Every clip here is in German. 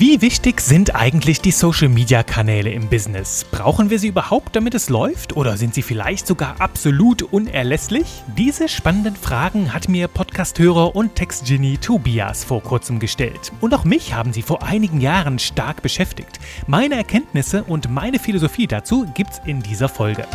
Wie wichtig sind eigentlich die Social-Media-Kanäle im Business? Brauchen wir sie überhaupt, damit es läuft? Oder sind sie vielleicht sogar absolut unerlässlich? Diese spannenden Fragen hat mir Podcasthörer und Textgenie Tobias vor kurzem gestellt. Und auch mich haben sie vor einigen Jahren stark beschäftigt. Meine Erkenntnisse und meine Philosophie dazu gibt's in dieser Folge.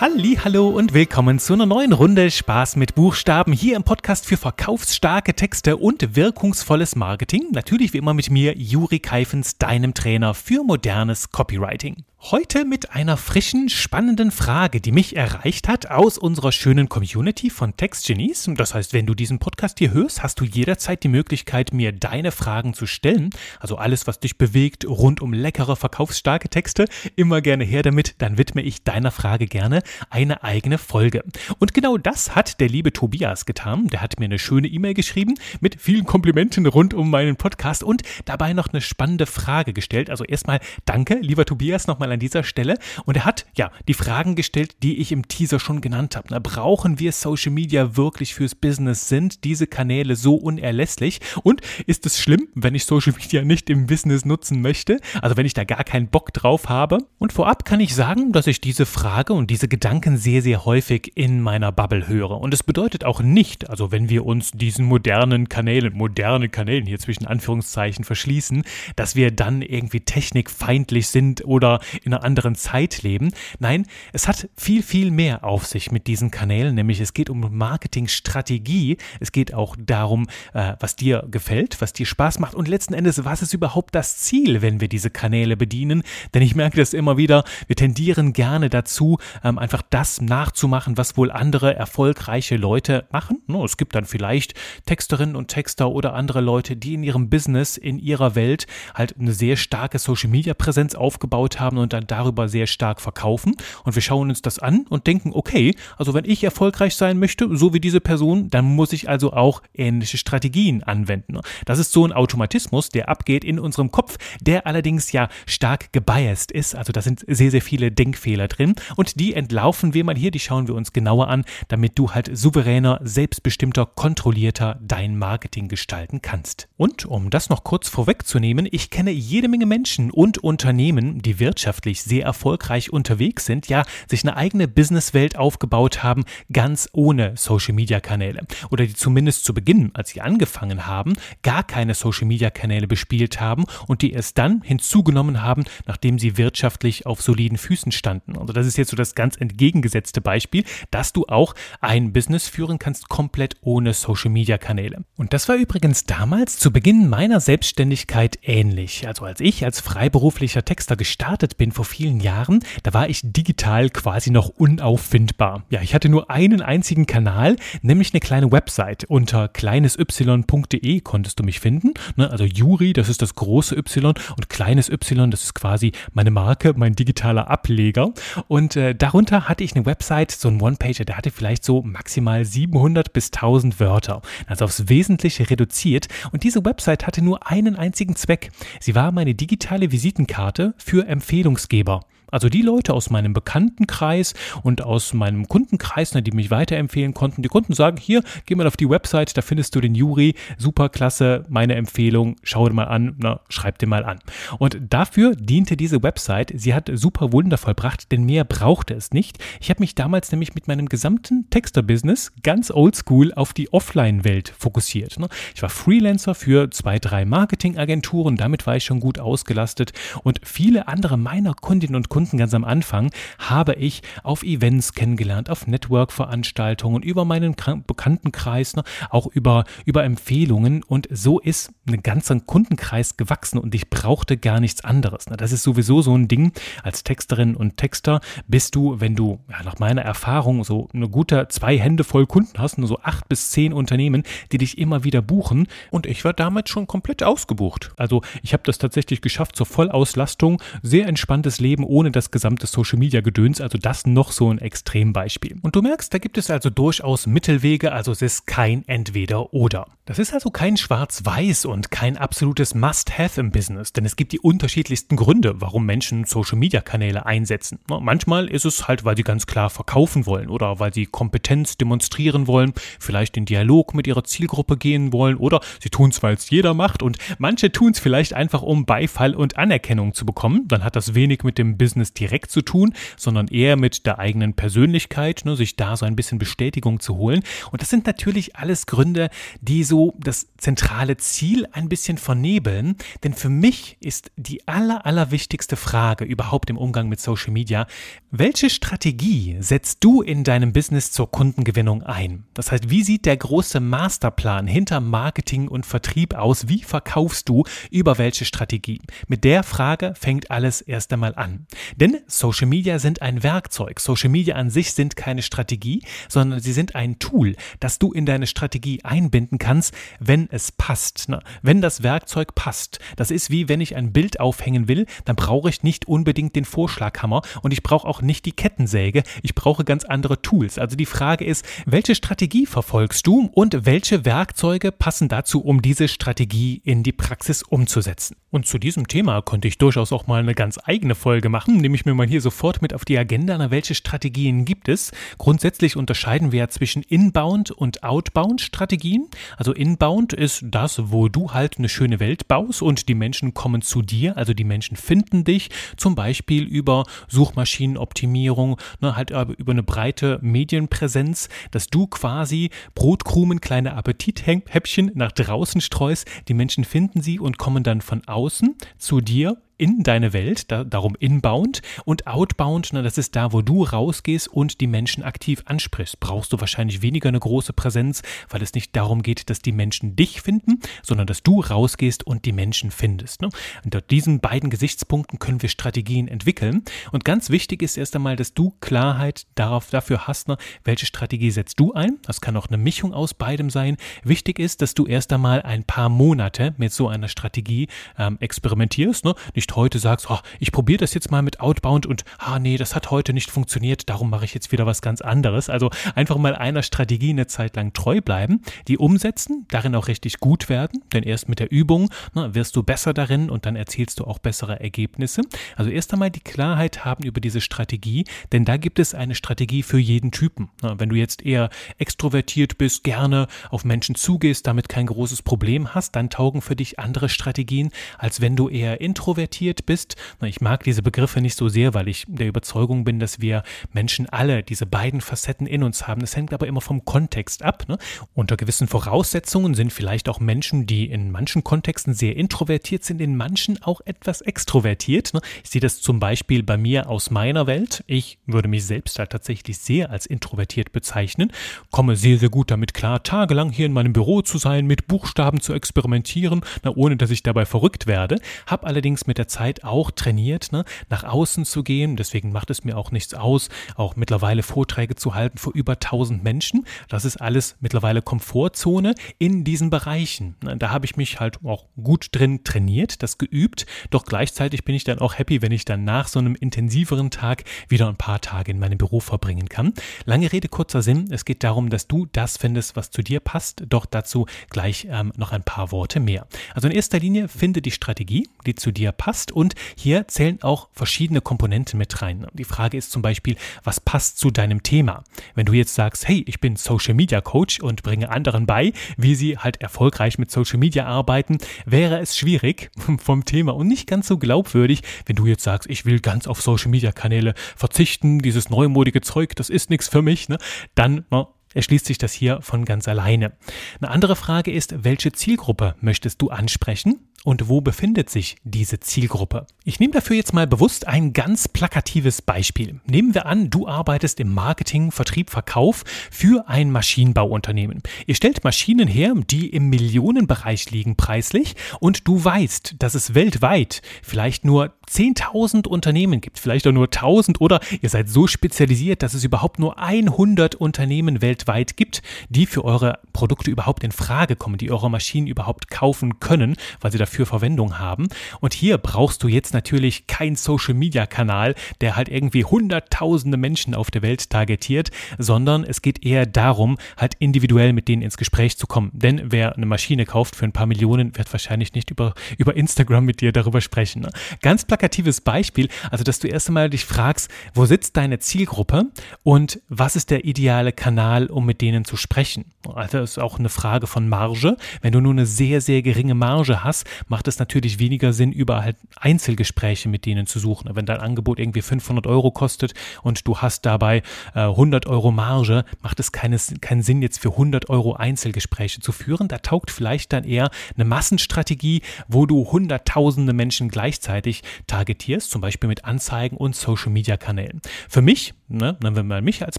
Hallo und willkommen zu einer neuen Runde Spaß mit Buchstaben hier im Podcast für verkaufsstarke Texte und wirkungsvolles Marketing. Natürlich wie immer mit mir Juri Keifens, deinem Trainer für modernes Copywriting. Heute mit einer frischen, spannenden Frage, die mich erreicht hat aus unserer schönen Community von Textgenies. Das heißt, wenn du diesen Podcast hier hörst, hast du jederzeit die Möglichkeit, mir deine Fragen zu stellen. Also alles, was dich bewegt, rund um leckere, verkaufsstarke Texte, immer gerne her damit. Dann widme ich deiner Frage gerne eine eigene Folge. Und genau das hat der liebe Tobias getan. Der hat mir eine schöne E-Mail geschrieben mit vielen Komplimenten rund um meinen Podcast und dabei noch eine spannende Frage gestellt. Also erstmal danke, lieber Tobias, nochmal nochmal an dieser Stelle. Und er hat ja die Fragen gestellt, die ich im Teaser schon genannt habe. Brauchen wir Social Media wirklich fürs Business? Sind diese Kanäle so unerlässlich? Und ist es schlimm, wenn ich Social Media nicht im Business nutzen möchte? Also wenn ich da gar keinen Bock drauf habe? Und vorab kann ich sagen, dass ich diese Frage und diese Gedanken sehr, sehr häufig in meiner Bubble höre. Und es bedeutet auch nicht, also wenn wir uns diesen modernen Kanälen, moderne Kanälen hier zwischen Anführungszeichen verschließen, dass wir dann irgendwie technikfeindlich sind oder in einer anderen Zeit leben. Nein, es hat viel, viel mehr auf sich mit diesen Kanälen, nämlich es geht um Marketingstrategie, es geht auch darum, äh, was dir gefällt, was dir Spaß macht und letzten Endes, was ist überhaupt das Ziel, wenn wir diese Kanäle bedienen? Denn ich merke das immer wieder, wir tendieren gerne dazu, ähm, einfach das nachzumachen, was wohl andere erfolgreiche Leute machen. Es gibt dann vielleicht Texterinnen und Texter oder andere Leute, die in ihrem Business, in ihrer Welt halt eine sehr starke Social-Media-Präsenz aufgebaut haben und und dann darüber sehr stark verkaufen. Und wir schauen uns das an und denken, okay, also wenn ich erfolgreich sein möchte, so wie diese Person, dann muss ich also auch ähnliche Strategien anwenden. Das ist so ein Automatismus, der abgeht in unserem Kopf, der allerdings ja stark gebiased ist. Also da sind sehr, sehr viele Denkfehler drin und die entlaufen wir mal hier, die schauen wir uns genauer an, damit du halt souveräner, selbstbestimmter, kontrollierter dein Marketing gestalten kannst. Und um das noch kurz vorwegzunehmen, ich kenne jede Menge Menschen und Unternehmen, die Wirtschaft wirtschaftlich sehr erfolgreich unterwegs sind, ja, sich eine eigene Businesswelt aufgebaut haben, ganz ohne Social-Media-Kanäle. Oder die zumindest zu Beginn, als sie angefangen haben, gar keine Social-Media-Kanäle bespielt haben und die erst dann hinzugenommen haben, nachdem sie wirtschaftlich auf soliden Füßen standen. Also das ist jetzt so das ganz entgegengesetzte Beispiel, dass du auch ein Business führen kannst komplett ohne Social-Media-Kanäle. Und das war übrigens damals zu Beginn meiner Selbstständigkeit ähnlich. Also als ich als freiberuflicher Texter gestartet bin, bin vor vielen Jahren, da war ich digital quasi noch unauffindbar. Ja, ich hatte nur einen einzigen Kanal, nämlich eine kleine Website. Unter kleinesy.de konntest du mich finden. Ne? Also Juri, das ist das große Y und kleines Y, das ist quasi meine Marke, mein digitaler Ableger. Und äh, darunter hatte ich eine Website, so ein One-Pager, der hatte vielleicht so maximal 700 bis 1000 Wörter. Also aufs Wesentliche reduziert. Und diese Website hatte nur einen einzigen Zweck. Sie war meine digitale Visitenkarte für Empfehlungen Empfehlungsgeber. Also die Leute aus meinem Bekanntenkreis und aus meinem Kundenkreis, ne, die mich weiterempfehlen konnten, die konnten sagen, hier, geh mal auf die Website, da findest du den Juri, super klasse, meine Empfehlung, schau dir mal an, na, schreib dir mal an. Und dafür diente diese Website, sie hat super Wunder vollbracht, denn mehr brauchte es nicht. Ich habe mich damals nämlich mit meinem gesamten Texter-Business ganz oldschool auf die Offline-Welt fokussiert. Ne. Ich war Freelancer für zwei, drei Marketingagenturen, damit war ich schon gut ausgelastet und viele andere meiner Kundinnen und Kunden Kunden ganz am Anfang habe ich auf Events kennengelernt, auf Network-Veranstaltungen, über meinen Bekanntenkreis, ne, auch über, über Empfehlungen und so ist ein ganzer Kundenkreis gewachsen und ich brauchte gar nichts anderes. Ne. Das ist sowieso so ein Ding. Als Texterin und Texter bist du, wenn du ja, nach meiner Erfahrung so eine gute zwei Hände voll Kunden hast, nur so acht bis zehn Unternehmen, die dich immer wieder buchen und ich war damit schon komplett ausgebucht. Also ich habe das tatsächlich geschafft zur Vollauslastung, sehr entspanntes Leben ohne ohne das gesamte Social Media Gedöns. Also das noch so ein Extrembeispiel. Und du merkst, da gibt es also durchaus Mittelwege, also es ist kein Entweder oder. Das ist also kein Schwarz-Weiß und kein absolutes Must-Have im Business, denn es gibt die unterschiedlichsten Gründe, warum Menschen Social-Media-Kanäle einsetzen. Manchmal ist es halt, weil sie ganz klar verkaufen wollen oder weil sie Kompetenz demonstrieren wollen, vielleicht in Dialog mit ihrer Zielgruppe gehen wollen oder sie tun es, weil es jeder macht und manche tun es vielleicht einfach, um Beifall und Anerkennung zu bekommen. Dann hat das wenig mit dem Business direkt zu tun, sondern eher mit der eigenen Persönlichkeit, ne, sich da so ein bisschen Bestätigung zu holen. Und das sind natürlich alles Gründe, die so das zentrale Ziel ein bisschen vernebeln, denn für mich ist die aller, allerwichtigste Frage überhaupt im Umgang mit Social Media, welche Strategie setzt du in deinem Business zur Kundengewinnung ein? Das heißt, wie sieht der große Masterplan hinter Marketing und Vertrieb aus? Wie verkaufst du über welche Strategie? Mit der Frage fängt alles erst einmal an. Denn Social Media sind ein Werkzeug. Social Media an sich sind keine Strategie, sondern sie sind ein Tool, das du in deine Strategie einbinden kannst, wenn es passt. Na, wenn das Werkzeug passt. Das ist wie wenn ich ein Bild aufhängen will, dann brauche ich nicht unbedingt den Vorschlaghammer und ich brauche auch nicht die Kettensäge. Ich brauche ganz andere Tools. Also die Frage ist, welche Strategie verfolgst du und welche Werkzeuge passen dazu, um diese Strategie in die Praxis umzusetzen? Und zu diesem Thema könnte ich durchaus auch mal eine ganz eigene Folge machen, nehme ich mir mal hier sofort mit auf die Agenda, na, welche Strategien gibt es? Grundsätzlich unterscheiden wir ja zwischen Inbound und Outbound Strategien. Also Inbound ist das, wo du halt eine schöne Welt baust und die Menschen kommen zu dir, also die Menschen finden dich, zum Beispiel über Suchmaschinenoptimierung, ne, halt über eine breite Medienpräsenz, dass du quasi Brotkrumen, kleine Appetithäppchen nach draußen streust, die Menschen finden sie und kommen dann von außen zu dir in deine Welt, da, darum inbound und outbound, na, das ist da, wo du rausgehst und die Menschen aktiv ansprichst. Brauchst du wahrscheinlich weniger eine große Präsenz, weil es nicht darum geht, dass die Menschen dich finden, sondern dass du rausgehst und die Menschen findest. Ne? Unter diesen beiden Gesichtspunkten können wir Strategien entwickeln. Und ganz wichtig ist erst einmal, dass du Klarheit darauf, dafür hast, ne, welche Strategie setzt du ein. Das kann auch eine Mischung aus beidem sein. Wichtig ist, dass du erst einmal ein paar Monate mit so einer Strategie ähm, experimentierst. Ne? Nicht nicht heute sagst, oh, ich probiere das jetzt mal mit Outbound und ah nee, das hat heute nicht funktioniert, darum mache ich jetzt wieder was ganz anderes. Also einfach mal einer Strategie eine Zeit lang treu bleiben, die umsetzen, darin auch richtig gut werden, denn erst mit der Übung ne, wirst du besser darin und dann erzielst du auch bessere Ergebnisse. Also erst einmal die Klarheit haben über diese Strategie, denn da gibt es eine Strategie für jeden Typen. Ne, wenn du jetzt eher extrovertiert bist, gerne auf Menschen zugehst, damit kein großes Problem hast, dann taugen für dich andere Strategien, als wenn du eher introvertiert introvertiert bist. Ich mag diese Begriffe nicht so sehr, weil ich der Überzeugung bin, dass wir Menschen alle diese beiden Facetten in uns haben. Das hängt aber immer vom Kontext ab. Ne? Unter gewissen Voraussetzungen sind vielleicht auch Menschen, die in manchen Kontexten sehr introvertiert sind, in manchen auch etwas extrovertiert. Ne? Ich sehe das zum Beispiel bei mir aus meiner Welt. Ich würde mich selbst da tatsächlich sehr als introvertiert bezeichnen, komme sehr, sehr gut damit klar, tagelang hier in meinem Büro zu sein, mit Buchstaben zu experimentieren, na, ohne dass ich dabei verrückt werde, habe allerdings mit der Zeit auch trainiert, ne, nach außen zu gehen. Deswegen macht es mir auch nichts aus, auch mittlerweile Vorträge zu halten vor über 1000 Menschen. Das ist alles mittlerweile Komfortzone in diesen Bereichen. Ne, da habe ich mich halt auch gut drin trainiert, das geübt. Doch gleichzeitig bin ich dann auch happy, wenn ich dann nach so einem intensiveren Tag wieder ein paar Tage in meinem Büro verbringen kann. Lange Rede, kurzer Sinn. Es geht darum, dass du das findest, was zu dir passt. Doch dazu gleich ähm, noch ein paar Worte mehr. Also in erster Linie finde die Strategie, die zu dir passt passt. Und hier zählen auch verschiedene Komponenten mit rein. Die Frage ist zum Beispiel, was passt zu deinem Thema? Wenn du jetzt sagst, hey, ich bin Social Media Coach und bringe anderen bei, wie sie halt erfolgreich mit Social Media arbeiten, wäre es schwierig vom Thema und nicht ganz so glaubwürdig, wenn du jetzt sagst, ich will ganz auf Social Media Kanäle verzichten, dieses neumodige Zeug, das ist nichts für mich, ne? dann na, erschließt sich das hier von ganz alleine. Eine andere Frage ist, welche Zielgruppe möchtest du ansprechen? Und wo befindet sich diese Zielgruppe? Ich nehme dafür jetzt mal bewusst ein ganz plakatives Beispiel. Nehmen wir an, du arbeitest im Marketing, Vertrieb, Verkauf für ein Maschinenbauunternehmen. Ihr stellt Maschinen her, die im Millionenbereich liegen preislich und du weißt, dass es weltweit vielleicht nur 10.000 Unternehmen gibt, vielleicht auch nur 1000 oder ihr seid so spezialisiert, dass es überhaupt nur 100 Unternehmen weltweit gibt, die für eure Produkte überhaupt in Frage kommen, die eure Maschinen überhaupt kaufen können, weil sie dafür für Verwendung haben. Und hier brauchst du jetzt natürlich keinen Social-Media-Kanal, der halt irgendwie hunderttausende Menschen auf der Welt targetiert, sondern es geht eher darum, halt individuell mit denen ins Gespräch zu kommen. Denn wer eine Maschine kauft für ein paar Millionen, wird wahrscheinlich nicht über, über Instagram mit dir darüber sprechen. Ne? Ganz plakatives Beispiel, also dass du erst einmal dich fragst, wo sitzt deine Zielgruppe und was ist der ideale Kanal, um mit denen zu sprechen. Also ist auch eine Frage von Marge. Wenn du nur eine sehr, sehr geringe Marge hast, macht es natürlich weniger Sinn, über halt Einzelgespräche mit denen zu suchen. Wenn dein Angebot irgendwie 500 Euro kostet und du hast dabei äh, 100 Euro Marge, macht es keines, keinen Sinn, jetzt für 100 Euro Einzelgespräche zu führen. Da taugt vielleicht dann eher eine Massenstrategie, wo du hunderttausende Menschen gleichzeitig targetierst, zum Beispiel mit Anzeigen und Social-Media-Kanälen. Für mich ne, nehmen wir mal mich als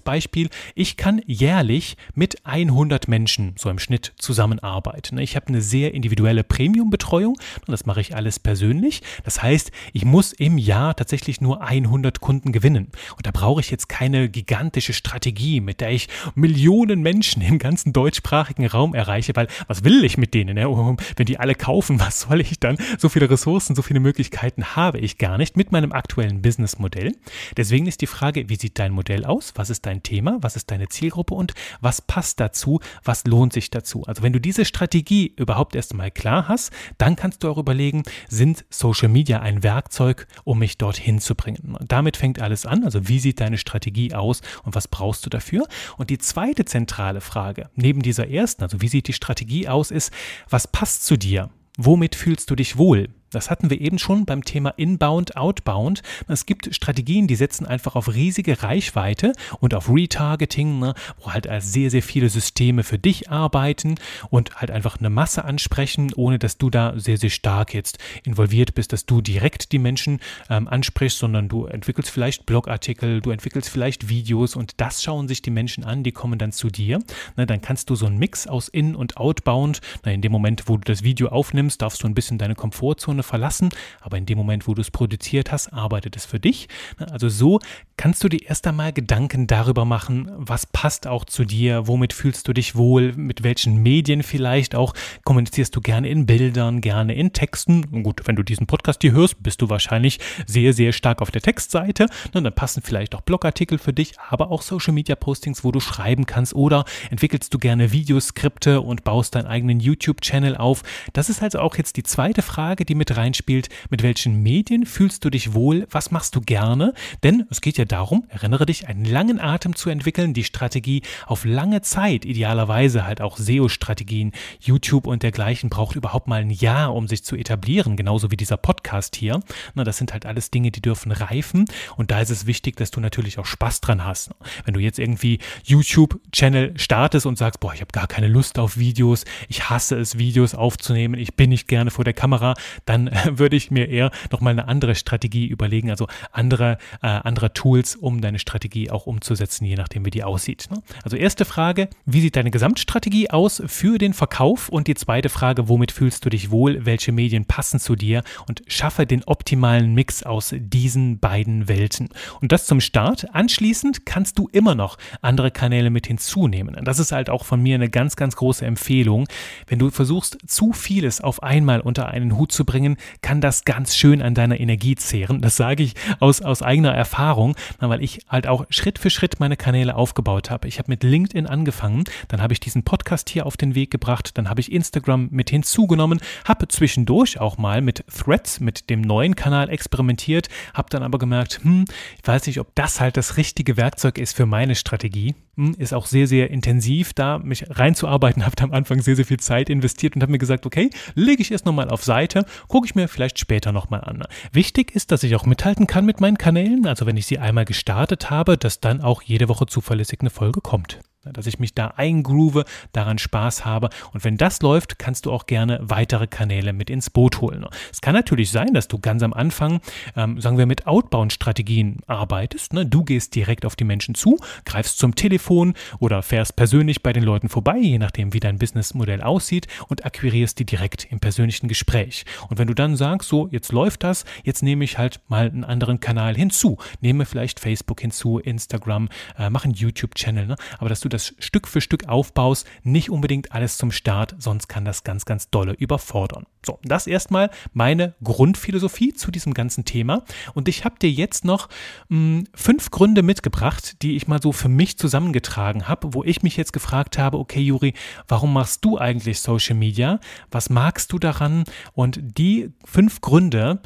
Beispiel, ich kann jährlich mit 100 Menschen so im Schnitt zusammenarbeiten. Ich habe eine sehr individuelle Premium-Betreuung und das mache ich alles persönlich. Das heißt, ich muss im Jahr tatsächlich nur 100 Kunden gewinnen. Und da brauche ich jetzt keine gigantische Strategie, mit der ich Millionen Menschen im ganzen deutschsprachigen Raum erreiche, weil was will ich mit denen? Ja? Wenn die alle kaufen, was soll ich dann? So viele Ressourcen, so viele Möglichkeiten habe ich gar nicht mit meinem aktuellen Businessmodell. Deswegen ist die Frage, wie sieht dein Modell aus? Was ist dein Thema? Was ist deine Zielgruppe? Und was passt dazu? Was lohnt sich dazu? Also wenn du diese Strategie überhaupt erst einmal klar hast, dann kannst du auch überlegen, sind Social Media ein Werkzeug, um mich dorthin zu bringen? Damit fängt alles an. Also wie sieht deine Strategie aus und was brauchst du dafür? Und die zweite zentrale Frage, neben dieser ersten, also wie sieht die Strategie aus, ist, was passt zu dir? Womit fühlst du dich wohl? Das hatten wir eben schon beim Thema Inbound, Outbound. Es gibt Strategien, die setzen einfach auf riesige Reichweite und auf Retargeting, ne, wo halt sehr, sehr viele Systeme für dich arbeiten und halt einfach eine Masse ansprechen, ohne dass du da sehr, sehr stark jetzt involviert bist, dass du direkt die Menschen ähm, ansprichst, sondern du entwickelst vielleicht Blogartikel, du entwickelst vielleicht Videos und das schauen sich die Menschen an, die kommen dann zu dir. Ne, dann kannst du so einen Mix aus In- und Outbound. Na, in dem Moment, wo du das Video aufnimmst, darfst du ein bisschen deine Komfortzone Zone verlassen, aber in dem Moment, wo du es produziert hast, arbeitet es für dich. Also so kannst du dir erst einmal Gedanken darüber machen, was passt auch zu dir, womit fühlst du dich wohl, mit welchen Medien vielleicht auch kommunizierst du gerne in Bildern, gerne in Texten. Gut, wenn du diesen Podcast hier hörst, bist du wahrscheinlich sehr, sehr stark auf der Textseite. Dann passen vielleicht auch Blogartikel für dich, aber auch Social Media Postings, wo du schreiben kannst oder entwickelst du gerne Videoskripte und baust deinen eigenen YouTube-Channel auf. Das ist also auch jetzt die zweite Frage, die mit mit reinspielt, mit welchen Medien fühlst du dich wohl, was machst du gerne, denn es geht ja darum, erinnere dich, einen langen Atem zu entwickeln, die Strategie auf lange Zeit, idealerweise halt auch SEO-Strategien, YouTube und dergleichen braucht überhaupt mal ein Jahr, um sich zu etablieren, genauso wie dieser Podcast hier. Na, das sind halt alles Dinge, die dürfen reifen und da ist es wichtig, dass du natürlich auch Spaß dran hast. Wenn du jetzt irgendwie YouTube-Channel startest und sagst, boah, ich habe gar keine Lust auf Videos, ich hasse es, Videos aufzunehmen, ich bin nicht gerne vor der Kamera, dann dann äh, würde ich mir eher nochmal eine andere Strategie überlegen, also andere, äh, andere Tools, um deine Strategie auch umzusetzen, je nachdem, wie die aussieht. Ne? Also erste Frage, wie sieht deine Gesamtstrategie aus für den Verkauf? Und die zweite Frage, womit fühlst du dich wohl? Welche Medien passen zu dir? Und schaffe den optimalen Mix aus diesen beiden Welten. Und das zum Start. Anschließend kannst du immer noch andere Kanäle mit hinzunehmen. Das ist halt auch von mir eine ganz, ganz große Empfehlung. Wenn du versuchst, zu vieles auf einmal unter einen Hut zu bringen, kann das ganz schön an deiner Energie zehren. Das sage ich aus, aus eigener Erfahrung, weil ich halt auch Schritt für Schritt meine Kanäle aufgebaut habe. Ich habe mit LinkedIn angefangen, dann habe ich diesen Podcast hier auf den Weg gebracht, dann habe ich Instagram mit hinzugenommen, habe zwischendurch auch mal mit Threads, mit dem neuen Kanal experimentiert, habe dann aber gemerkt, hm, ich weiß nicht, ob das halt das richtige Werkzeug ist für meine Strategie. Ist auch sehr, sehr intensiv da, mich reinzuarbeiten, habe am Anfang sehr, sehr viel Zeit investiert und habe mir gesagt, okay, lege ich erst nochmal auf Seite, gucke ich mir vielleicht später nochmal an. Wichtig ist, dass ich auch mithalten kann mit meinen Kanälen, also wenn ich sie einmal gestartet habe, dass dann auch jede Woche zuverlässig eine Folge kommt dass ich mich da eingroove, daran Spaß habe. Und wenn das läuft, kannst du auch gerne weitere Kanäle mit ins Boot holen. Es kann natürlich sein, dass du ganz am Anfang, ähm, sagen wir, mit Outbound-Strategien arbeitest. Ne? Du gehst direkt auf die Menschen zu, greifst zum Telefon oder fährst persönlich bei den Leuten vorbei, je nachdem, wie dein Businessmodell aussieht und akquirierst die direkt im persönlichen Gespräch. Und wenn du dann sagst, so, jetzt läuft das, jetzt nehme ich halt mal einen anderen Kanal hinzu, nehme vielleicht Facebook hinzu, Instagram, äh, mach einen YouTube-Channel, ne? aber dass du das Stück für Stück aufbaust, nicht unbedingt alles zum Start, sonst kann das ganz, ganz dolle überfordern. So, das erstmal meine Grundphilosophie zu diesem ganzen Thema. Und ich habe dir jetzt noch mh, hm, fünf Gründe mitgebracht, die ich mal so für mich zusammengetragen habe, wo ich mich jetzt gefragt habe, okay, Juri, warum machst du eigentlich Social Media? Was magst du daran? Und die fünf Gründe,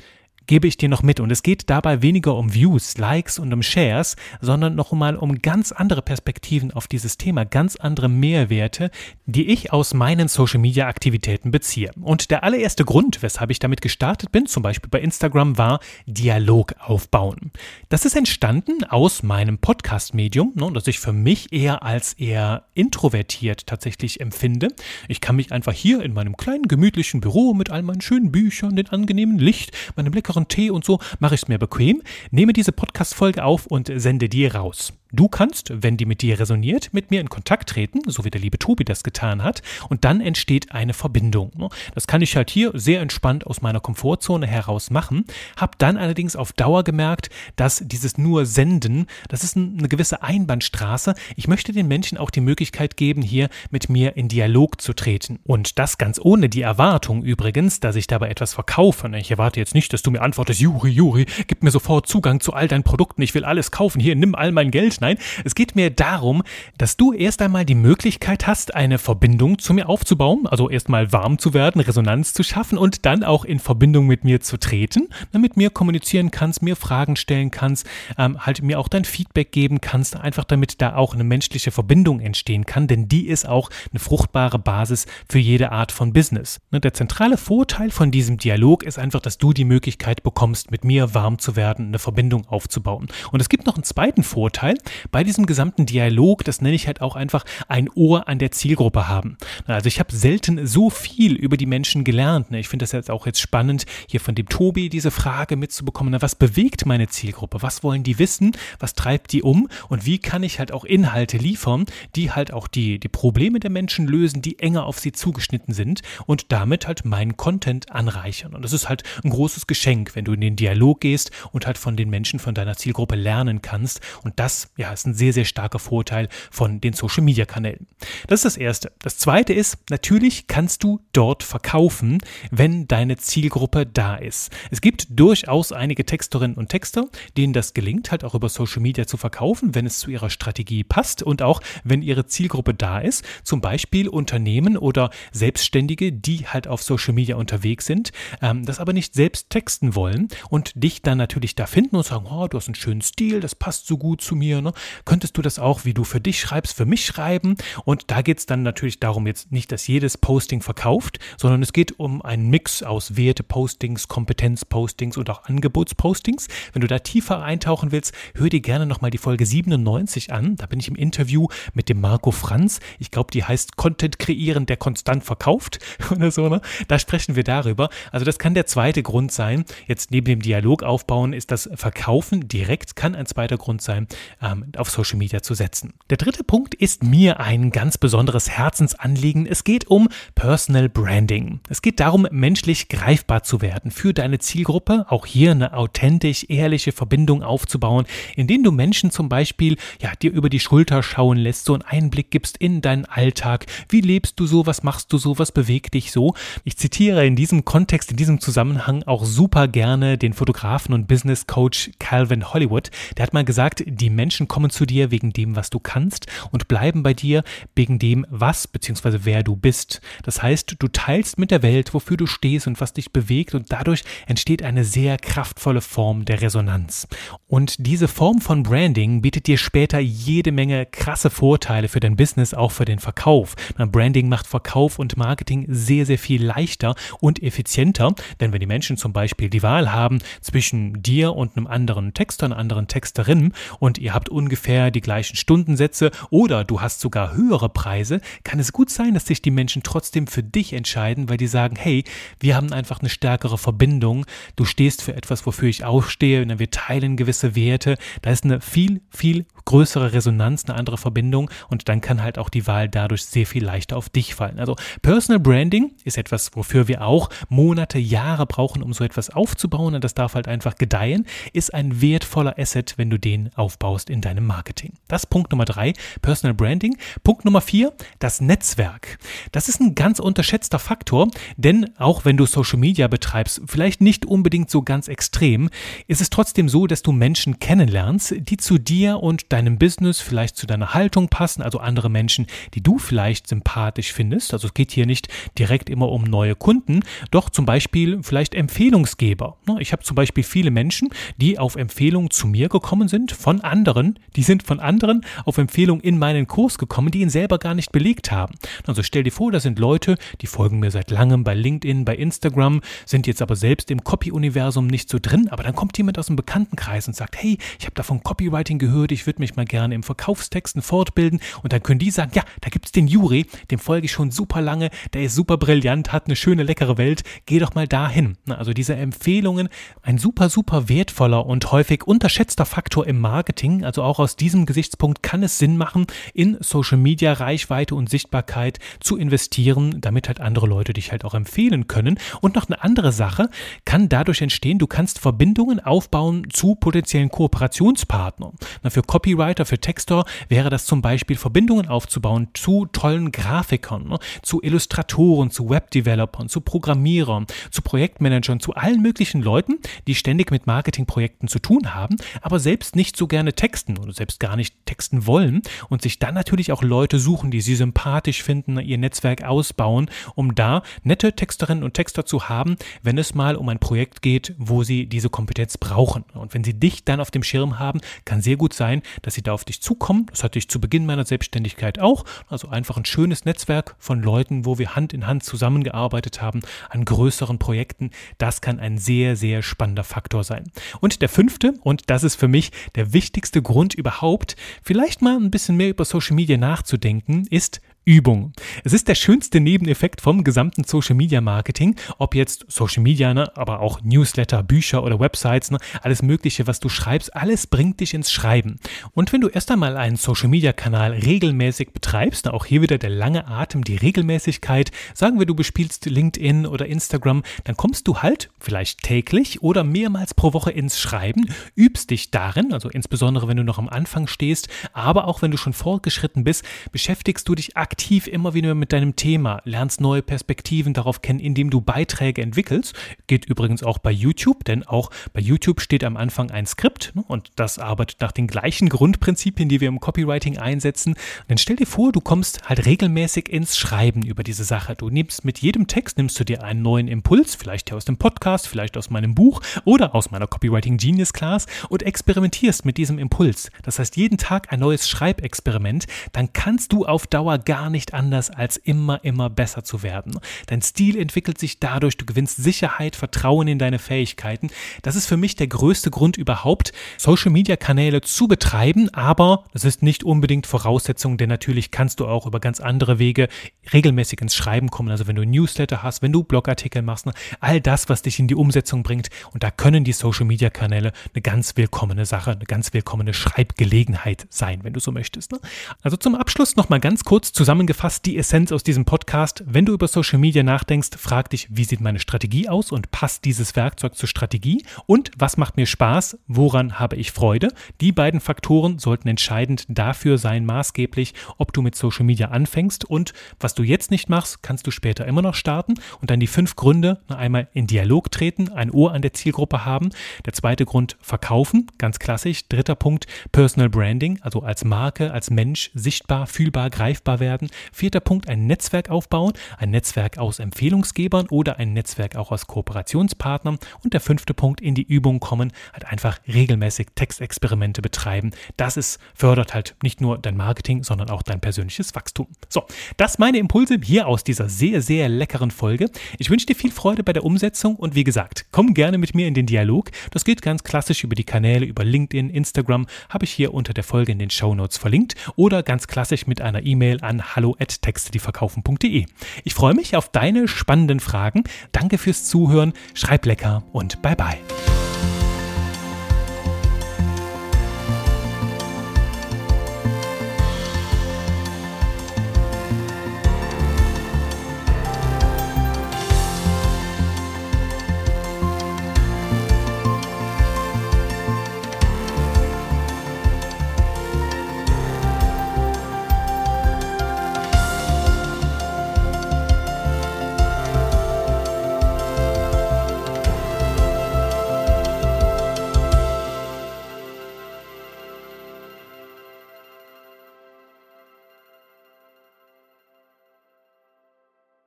gebe ich dir noch mit. Und es geht dabei weniger um Views, Likes und um Shares, sondern noch einmal um ganz andere Perspektiven auf dieses Thema, ganz andere Mehrwerte, die ich aus meinen Social Media Aktivitäten beziehe. Und der allererste Grund, weshalb ich damit gestartet bin, zum Beispiel bei Instagram, war Dialog aufbauen. Das ist entstanden aus meinem Podcast-Medium, ne, das ich für mich eher als eher introvertiert tatsächlich empfinde. Ich kann mich einfach hier in meinem kleinen gemütlichen Büro mit all meinen schönen Büchern, dem angenehmen Licht, meinem leckeren leckeren Tee und so, mache ich es mir bequem, nehme diese Podcast-Folge auf und sende die raus. Du kannst, wenn die mit dir resoniert, mit mir in Kontakt treten, so wie der liebe Tobi das getan hat, und dann entsteht eine Verbindung. Ne? Das kann ich halt hier sehr entspannt aus meiner Komfortzone heraus machen, Hab dann allerdings auf Dauer gemerkt, dass dieses nur Senden, das ist eine gewisse Einbahnstraße. Ich möchte den Menschen auch die Möglichkeit geben, hier mit mir in Dialog zu treten. Und das ganz ohne die Erwartung übrigens, dass ich dabei etwas verkaufe. Ich erwarte jetzt nicht, dass du mir antwortest, Juri, Juri, gib mir sofort Zugang zu all deinen Produkten, ich will alles kaufen, hier, nimm all mein Geld. Nein, es geht mir darum, dass du erst einmal die Möglichkeit hast, eine Verbindung zu mir aufzubauen, also erstmal warm zu werden, Resonanz zu schaffen und dann auch in Verbindung mit mir zu treten, mit mir kommunizieren kannst, mir Fragen stellen kannst, ähm, halt mir auch dein Feedback geben kannst, einfach damit da auch eine menschliche Verbindung entstehen kann, denn die ist auch eine fruchtbare Basis für jede Art von Business. Ne, der zentrale Vorteil von diesem Dialog ist einfach, dass du die Möglichkeit bekommst, mit mir warm zu werden, eine Verbindung aufzubauen. Und es gibt noch einen zweiten Vorteil, bei diesem gesamten Dialog, das nenne ich halt auch einfach ein Ohr an der Zielgruppe haben. Also ich habe selten so viel über die Menschen gelernt. Ne? Ich finde das jetzt auch jetzt spannend, hier von dem Tobi diese Frage mitzubekommen. Was bewegt meine Zielgruppe? Was wollen die wissen? Was treibt die um? Und wie kann ich halt auch Inhalte liefern, die halt auch die, die Probleme der Menschen lösen, die enger auf sie zugeschnitten sind und damit halt meinen Content anreichern. Und das ist halt ein großes Geschenk, wenn du in den Dialog gehst und halt von den Menschen von deiner Zielgruppe lernen kannst. Und das, ja, ist ein sehr, sehr starker Vorteil von den Social Media Kanälen. Das ist das Erste. Das Zweite ist, natürlich kannst du dort verkaufen, wenn deine Zielgruppe da ist. Es gibt durchaus einige Texterinnen und Texter, denen das gelingt, halt auch über Social Media zu verkaufen, wenn es zu ihrer Strategie passt und auch wenn ihre Zielgruppe da ist. Zum Beispiel Unternehmen oder Selbstständige, die halt auf Social Media unterwegs sind, ähm, das aber nicht selbst texten wollen und dich dann natürlich da finden und sagen, oh, du hast einen schönen Stil, das passt so gut zu mir, ne? könntest du das auch, wie du für dich schreibst, für mich schreiben. Und da geht es dann natürlich darum, jetzt nicht, dass jedes Posting verkauft, sondern es geht um einen Mix aus Werte-Postings, Kompetenz-Postings und auch Angebotspostings. Wenn du da tiefer eintauchen willst, hör dir gerne nochmal die Folge 97 an. Da bin ich im Interview mit dem Marco Franz. Ich glaube, die heißt Content kreieren, der konstant verkauft oder so. Ne? Da sprechen wir darüber. Also das kann der zweite Grund sein. Jetzt neben dem Dialog aufbauen ist das Verkaufen direkt, kann ein zweiter Grund sein, ähm, auf Social Media zu setzen. Der dritte Punkt ist mir ein ganz besonderes Herzensanliegen. Es geht um Personal Branding. Es geht darum, menschlich greifbar zu werden für deine Zielgruppe, auch hier eine authentisch ehrliche Verbindung aufzubauen, indem du Menschen zum Beispiel ja, dir über die Schulter schauen lässt, so einen Einblick gibst in deinen Alltag. Wie lebst du so? Was machst du so? Was bewegt dich so? Ich zitiere in diesem Kontext, in diesem Zusammenhang auch super gerne den Fotografen und Business Coach Calvin Hollywood. Der hat mal gesagt, die Menschen kommen zu dir wegen dem, was du kannst und bleiben bei dir wegen dem, was bzw. wer du bist. Das heißt, du teilst mit der Welt, wofür du stehst und was dich bewegt und dadurch entsteht eine sehr kraftvolle Form der Resonanz. Und diese Form von Branding bietet dir später jede Menge krasse Vorteile für dein Business, auch für den Verkauf. Branding macht Verkauf und Marketing sehr, sehr viel leichter und effizienter, denn wenn die Menschen zum Beispiel die Wahl haben zwischen dir und einem anderen Texter, einer anderen Texterin und ihr habt ungefähr die gleichen Stundensätze oder du hast sogar höhere Preise, kann es gut sein, dass sich die Menschen trotzdem für dich entscheiden, weil die sagen, hey, wir haben einfach eine stärkere Verbindung, du stehst für etwas, wofür ich aufstehe, wir teilen gewisse Werte, da ist eine viel, viel größere Resonanz, eine andere Verbindung und dann kann halt auch die Wahl dadurch sehr viel leichter auf dich fallen. Also Personal Branding ist etwas, wofür wir auch Monate, Jahre brauchen, um so etwas aufzubauen und das darf halt einfach gedeihen, ist ein wertvoller Asset, wenn du den aufbaust in deinem Marketing. Das ist Punkt Nummer drei, Personal Branding. Punkt Nummer vier, das Netzwerk. Das ist ein ganz unterschätzter Faktor, denn auch wenn du Social Media betreibst, vielleicht nicht unbedingt so ganz extrem, ist es trotzdem so, dass du Menschen kennenlernst, die zu dir und deinem Business, vielleicht zu deiner Haltung passen, also andere Menschen, die du vielleicht sympathisch findest. Also es geht hier nicht direkt immer um neue Kunden, doch zum Beispiel vielleicht Empfehlungsgeber. Ne, ich habe zum Beispiel viele Menschen, die auf Empfehlung zu mir gekommen sind von anderen, die sind von anderen auf Empfehlung in meinen Kurs gekommen, die ihn selber gar nicht belegt haben. Also stell dir vor, das sind Leute, die folgen mir seit langem bei LinkedIn, bei Instagram, sind jetzt aber selbst im Copy-Universum nicht so drin, aber dann kommt jemand aus dem Bekanntenkreis und sagt, hey, ich habe davon Copywriting gehört, ich würde mich mal gerne im Verkaufstexten fortbilden und dann können die sagen, ja, da gibt es den Juri, dem folge ich schon super lange, der ist super brillant, hat eine schöne, leckere Welt, geh doch mal dahin. Also diese Empfehlungen, ein super, super wertvoller und häufig unterschätzter Faktor im Marketing, also auch aus diesem Gesichtspunkt kann es Sinn machen, in Social Media Reichweite und Sichtbarkeit zu investieren, damit halt andere Leute dich halt auch empfehlen können. Und noch eine andere Sache kann dadurch entstehen, du kannst Verbindungen aufbauen zu potenziellen Kooperationspartnern. Na, für Copywriter, für Texter wäre das zum Beispiel Verbindungen aufzubauen zu tollen Grafikern, ne, zu Illustratoren, zu Webdevelopern, zu Programmierern, zu Projektmanagern, zu allen möglichen Leuten, die ständig mit Marketingprojekten zu tun haben, aber selbst nicht so gerne texten oder selbst gar nicht texten wollen und sich dann natürlich auch Leute suchen, die sie sympathisch finden, ihr Netzwerk ausbauen, um da nette Texterinnen und Texter zu haben, wenn es mal um ein Projekt geht, wo sie diese Kompetenz brauchen. Und wenn sie dich dann auf dem Schirm haben, kann sehr gut sein, dass sie da auf dich zukommen. Das hatte ich zu Beginn meiner Selbstständigkeit auch. Also einfach ein schönes Netzwerk von Leuten, wo wir Hand in Hand zusammengearbeitet haben an größeren Projekten. Das kann ein sehr, sehr spannender Faktor sein. Und der fünfte, und das ist für mich der wichtigste Grund überhaupt, vielleicht mal ein bisschen mehr über Social Media nachzudenken, ist Übung. Es ist der schönste Nebeneffekt vom gesamten Social Media Marketing, ob jetzt Social Media, ne, aber auch Newsletter, Bücher oder Websites, ne, alles Mögliche, was du schreibst, alles bringt dich ins Schreiben. Und wenn du erst einmal einen Social Media Kanal regelmäßig betreibst, ne, auch hier wieder der lange Atem, die Regelmäßigkeit, sagen wir, du bespielst LinkedIn oder Instagram, dann kommst du halt vielleicht täglich oder mehrmals pro Woche ins Schreiben, übst dich darin, also insbesondere wenn du noch am Anfang stehst, aber auch wenn du schon fortgeschritten bist, beschäftigst du dich aktiv aktiv immer wieder mit deinem Thema, lernst neue Perspektiven darauf kennen, indem du Beiträge entwickelst. Geht übrigens auch bei YouTube, denn auch bei YouTube steht am Anfang ein Skript ne, und das arbeitet nach den gleichen Grundprinzipien, die wir im Copywriting einsetzen. dann stell dir vor, du kommst halt regelmäßig ins Schreiben über diese Sache. Du nimmst mit jedem Text nimmst du dir einen neuen Impuls, vielleicht aus dem Podcast, vielleicht aus meinem Buch oder aus meiner Copywriting Genius Class und experimentierst mit diesem Impuls. Das heißt, jeden Tag ein neues Schreibexperiment, dann kannst du auf Dauer gar gar nicht anders, als immer, immer besser zu werden. Dein Stil entwickelt sich dadurch, du gewinnst Sicherheit, Vertrauen in deine Fähigkeiten. Das ist für mich der größte Grund überhaupt, Social-Media-Kanäle zu betreiben, aber das ist nicht unbedingt Voraussetzung, denn natürlich kannst du auch über ganz andere Wege regelmäßig ins Schreiben kommen. Also wenn du Newsletter hast, wenn du Blogartikel machst, ne, all das, was dich in die Umsetzung bringt. Und da können die Social-Media-Kanäle eine ganz willkommene Sache, eine ganz willkommene Schreibgelegenheit sein, wenn du so möchtest. Ne? Also zum Abschluss nochmal ganz kurz zusammen Zusammengefasst die Essenz aus diesem Podcast. Wenn du über Social Media nachdenkst, frag dich, wie sieht meine Strategie aus und passt dieses Werkzeug zur Strategie? Und was macht mir Spaß? Woran habe ich Freude? Die beiden Faktoren sollten entscheidend dafür sein, maßgeblich, ob du mit Social Media anfängst und was du jetzt nicht machst, kannst du später immer noch starten. Und dann die fünf Gründe, einmal in Dialog treten, ein Ohr an der Zielgruppe haben. Der zweite Grund, verkaufen, ganz klassisch. Dritter Punkt, Personal Branding, also als Marke, als Mensch sichtbar, fühlbar, greifbar werden werden. Vierter Punkt, ein Netzwerk aufbauen, ein Netzwerk aus Empfehlungsgebern oder ein Netzwerk auch aus Kooperationspartnern. Und der fünfte Punkt, in die Übung kommen, halt einfach regelmäßig Textexperimente betreiben. Das ist, fördert halt nicht nur dein Marketing, sondern auch dein persönliches Wachstum. So, das meine Impulse hier aus dieser sehr, sehr leckeren Folge. Ich wünsche dir viel Freude bei der Umsetzung und wie gesagt, komm gerne mit mir in den Dialog. Das geht ganz klassisch über die Kanäle, über LinkedIn, Instagram, habe ich hier unter der Folge in den Show Notes verlinkt oder ganz klassisch mit einer E-Mail an hallo at textedieverkaufen.de. Ich freue mich auf deine spannenden Fragen. Danke fürs Zuhören, schreib lecker und bye bye.